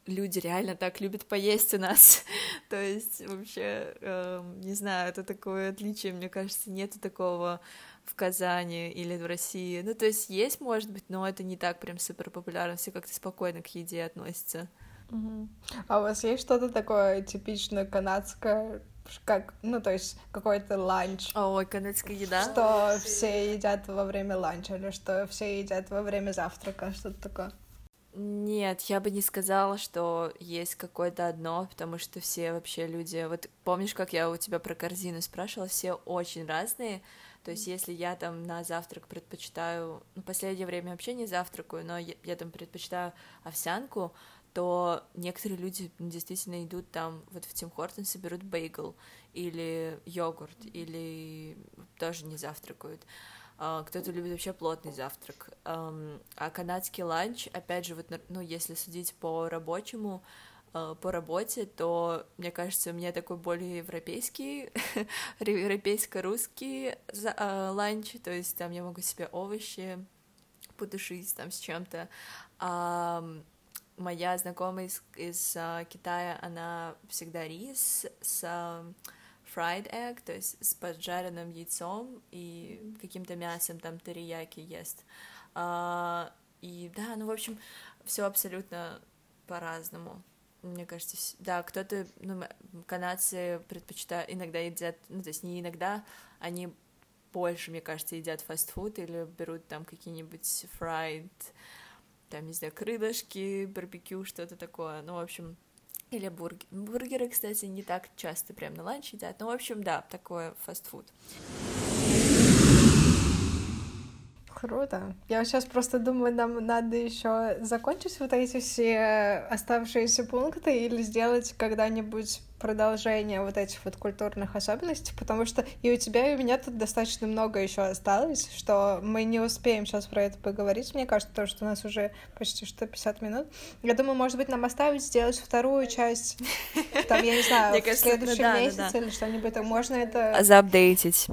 люди реально так любят поесть у нас. то есть, вообще, эм, не знаю, это такое отличие, мне кажется, нету такого в Казани или в России. Ну, то есть есть, может быть, но это не так прям супер популярно, все как-то спокойно к еде относятся. Угу. А у вас есть что-то такое типично канадское, как, ну, то есть какой-то ланч? Ой, канадская еда? Что все едят во время ланча, или что все едят во время завтрака, что-то такое? Нет, я бы не сказала, что есть какое-то одно, потому что все вообще люди... Вот помнишь, как я у тебя про корзину спрашивала? Все очень разные, то есть, если я там на завтрак предпочитаю, ну, последнее время вообще не завтракаю, но я, я там предпочитаю овсянку, то некоторые люди действительно идут там, вот в Tim Hortons е берут бейгл или йогурт, или тоже не завтракают. А, кто-то любит вообще плотный завтрак. А канадский ланч, опять же, вот, ну, если судить по рабочему, по работе, то, мне кажется, у меня такой более европейский, европейско-русский э, ланч, то есть там я могу себе овощи потушить там с чем-то. А моя знакомая из, из uh, Китая, она всегда рис с uh, fried egg, то есть с поджаренным яйцом и каким-то мясом, там терияки ест. Uh, и да, ну, в общем, все абсолютно по-разному. Мне кажется, да, кто-то, ну, канадцы предпочитают, иногда едят, ну, то есть не иногда, они больше, мне кажется, едят фастфуд или берут там какие-нибудь fried, там, не знаю, крылышки, барбекю, что-то такое, ну, в общем, или бургер. Бургеры, кстати, не так часто прям на ланч едят, ну, в общем, да, такое фастфуд. Круто. Я сейчас просто думаю, нам надо еще закончить вот эти все оставшиеся пункты или сделать когда-нибудь продолжение вот этих вот культурных особенностей, потому что и у тебя, и у меня тут достаточно много еще осталось, что мы не успеем сейчас про это поговорить, мне кажется, то, что у нас уже почти 150 минут. Я думаю, может быть, нам оставить сделать вторую часть, там, я не знаю, в следующем месяце или что-нибудь, можно это... Заапдейтить.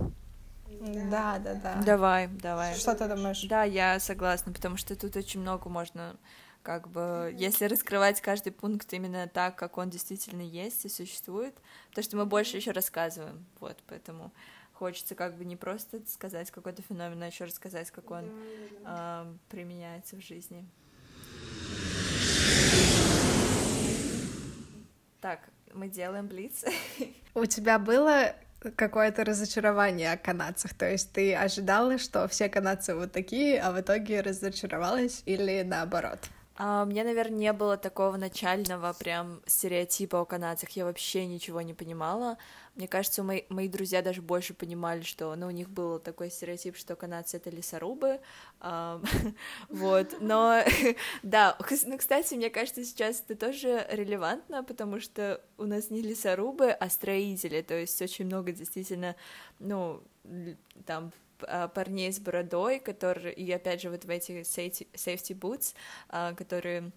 Да, да, да. Давай, давай. Что ты думаешь? Да, я согласна, потому что тут очень много можно как бы, если раскрывать каждый пункт именно так, как он действительно есть и существует, то что мы больше еще рассказываем, вот, поэтому хочется как бы не просто сказать какой-то феномен, а еще рассказать, как он э, применяется в жизни. Так, мы делаем блиц. У тебя было какое-то разочарование о канадцах. То есть ты ожидала, что все канадцы вот такие, а в итоге разочаровалась или наоборот? А, у меня, наверное, не было такого начального прям стереотипа о канадцах. Я вообще ничего не понимала. Мне кажется, мои, мои друзья даже больше понимали, что ну, у них был такой стереотип, что канадцы — это лесорубы. А, вот, но да, ну, кстати, мне кажется, сейчас это тоже релевантно, потому что у нас не лесорубы, а строители, то есть очень много действительно, ну, там парней с бородой, которые, и опять же вот в эти safety, boots, а, которые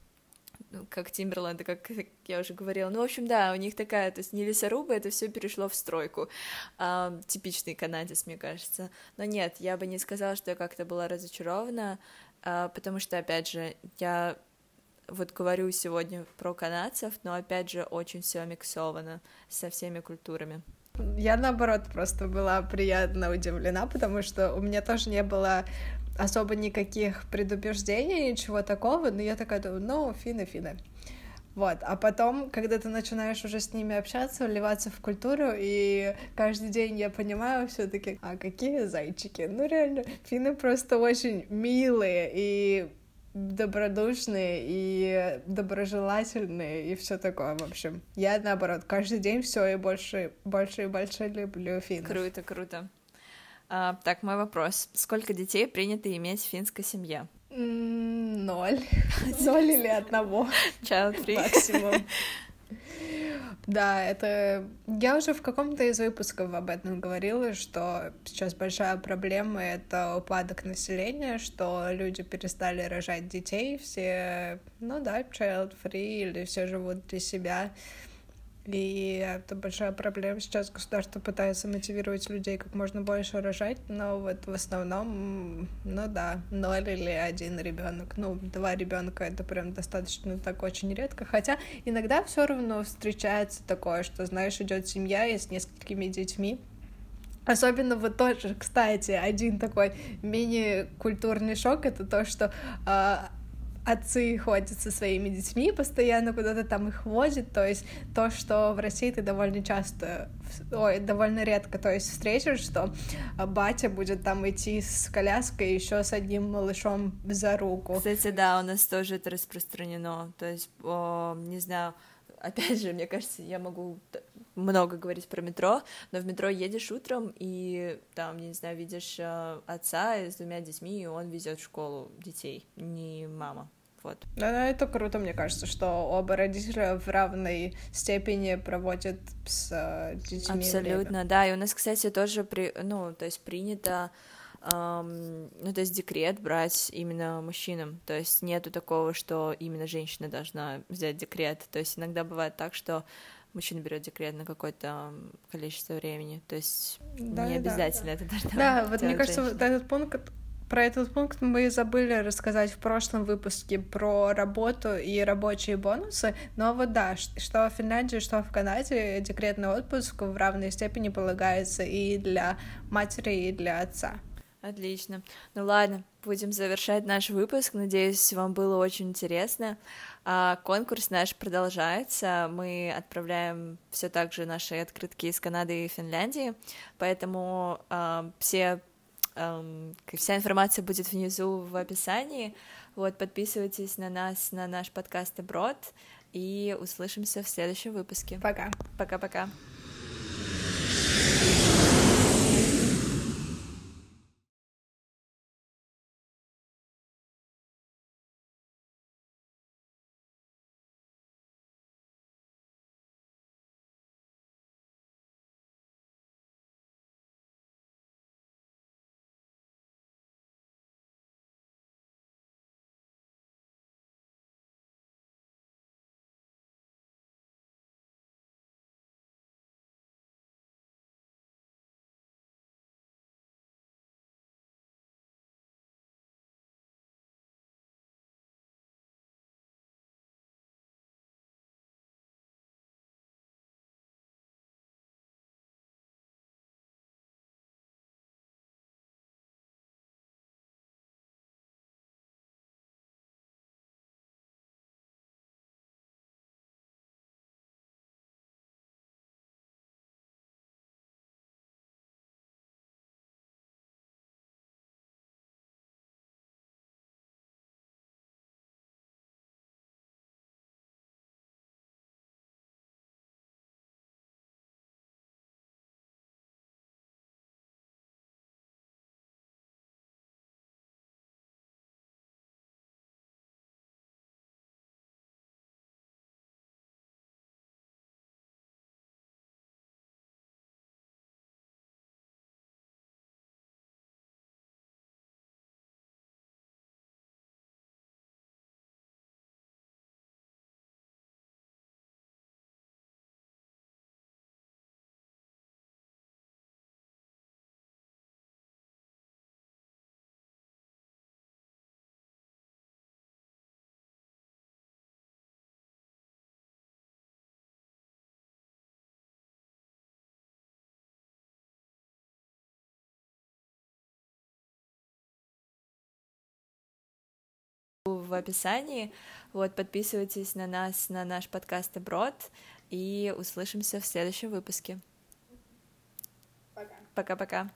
ну, как Тимберленд, как я уже говорила. Ну, в общем, да, у них такая, то есть не лесорубы, это все перешло в стройку. А, типичный канадец, мне кажется. Но нет, я бы не сказала, что я как-то была разочарована, а, потому что, опять же, я вот говорю сегодня про канадцев, но, опять же, очень все миксовано со всеми культурами. Я, наоборот, просто была приятно удивлена, потому что у меня тоже не было особо никаких предубеждений, ничего такого, но я такая думаю, ну, финны, финны. Вот, а потом, когда ты начинаешь уже с ними общаться, вливаться в культуру, и каждый день я понимаю все таки а какие зайчики, ну реально, финны просто очень милые, и добродушные и доброжелательные и все такое, в общем. Я наоборот, каждый день все и больше, больше и больше люблю финнов. Круто, круто. А, так, мой вопрос. Сколько детей принято иметь в финской семье? Ноль. Ноль или одного. Child free. Максимум. Да, это... Я уже в каком-то из выпусков об этом говорила, что сейчас большая проблема — это упадок населения, что люди перестали рожать детей, все, ну да, child-free, или все живут для себя. И это большая проблема. Сейчас государство пытается мотивировать людей как можно больше рожать, но вот в основном, ну да, ноль или один ребенок. Ну, два ребенка это прям достаточно так очень редко. Хотя иногда все равно встречается такое, что, знаешь, идет семья и с несколькими детьми. Особенно вот тоже, кстати, один такой мини-культурный шок это то, что э, отцы ходят со своими детьми, постоянно куда-то там их возят, то есть то, что в России ты довольно часто, ой, довольно редко, то есть встретишь, что батя будет там идти с коляской еще с одним малышом за руку. Кстати, да, у нас тоже это распространено, то есть, о, не знаю, опять же, мне кажется, я могу много говорить про метро, но в метро едешь утром и там, не знаю, видишь э, отца с двумя детьми, и он везет в школу детей, не мама. Вот. Да, да, это круто, мне кажется, что оба родителя в равной степени проводят с э, детьми. Абсолютно, время. да. И у нас, кстати, тоже при, ну, то есть принято эм, ну, то есть декрет брать именно мужчинам, то есть нету такого, что именно женщина должна взять декрет, то есть иногда бывает так, что мужчина берет декрет на какое-то количество времени, то есть да, не обязательно да, это должна Да, вот мне кажется, женщина. вот этот пункт про этот пункт мы забыли рассказать в прошлом выпуске про работу и рабочие бонусы, но вот да, что в Финляндии, что в Канаде декретный отпуск в равной степени полагается и для матери, и для отца. Отлично. Ну ладно, будем завершать наш выпуск. Надеюсь, вам было очень интересно. А, конкурс наш продолжается. Мы отправляем все так же наши открытки из Канады и Финляндии, поэтому а, все Вся информация будет внизу в описании. Вот, подписывайтесь на нас, на наш подкаст Аброд, и услышимся в следующем выпуске. Пока. Пока-пока. В описании. Вот, подписывайтесь на нас, на наш подкаст Аброд, и услышимся в следующем выпуске. Пока. Пока-пока.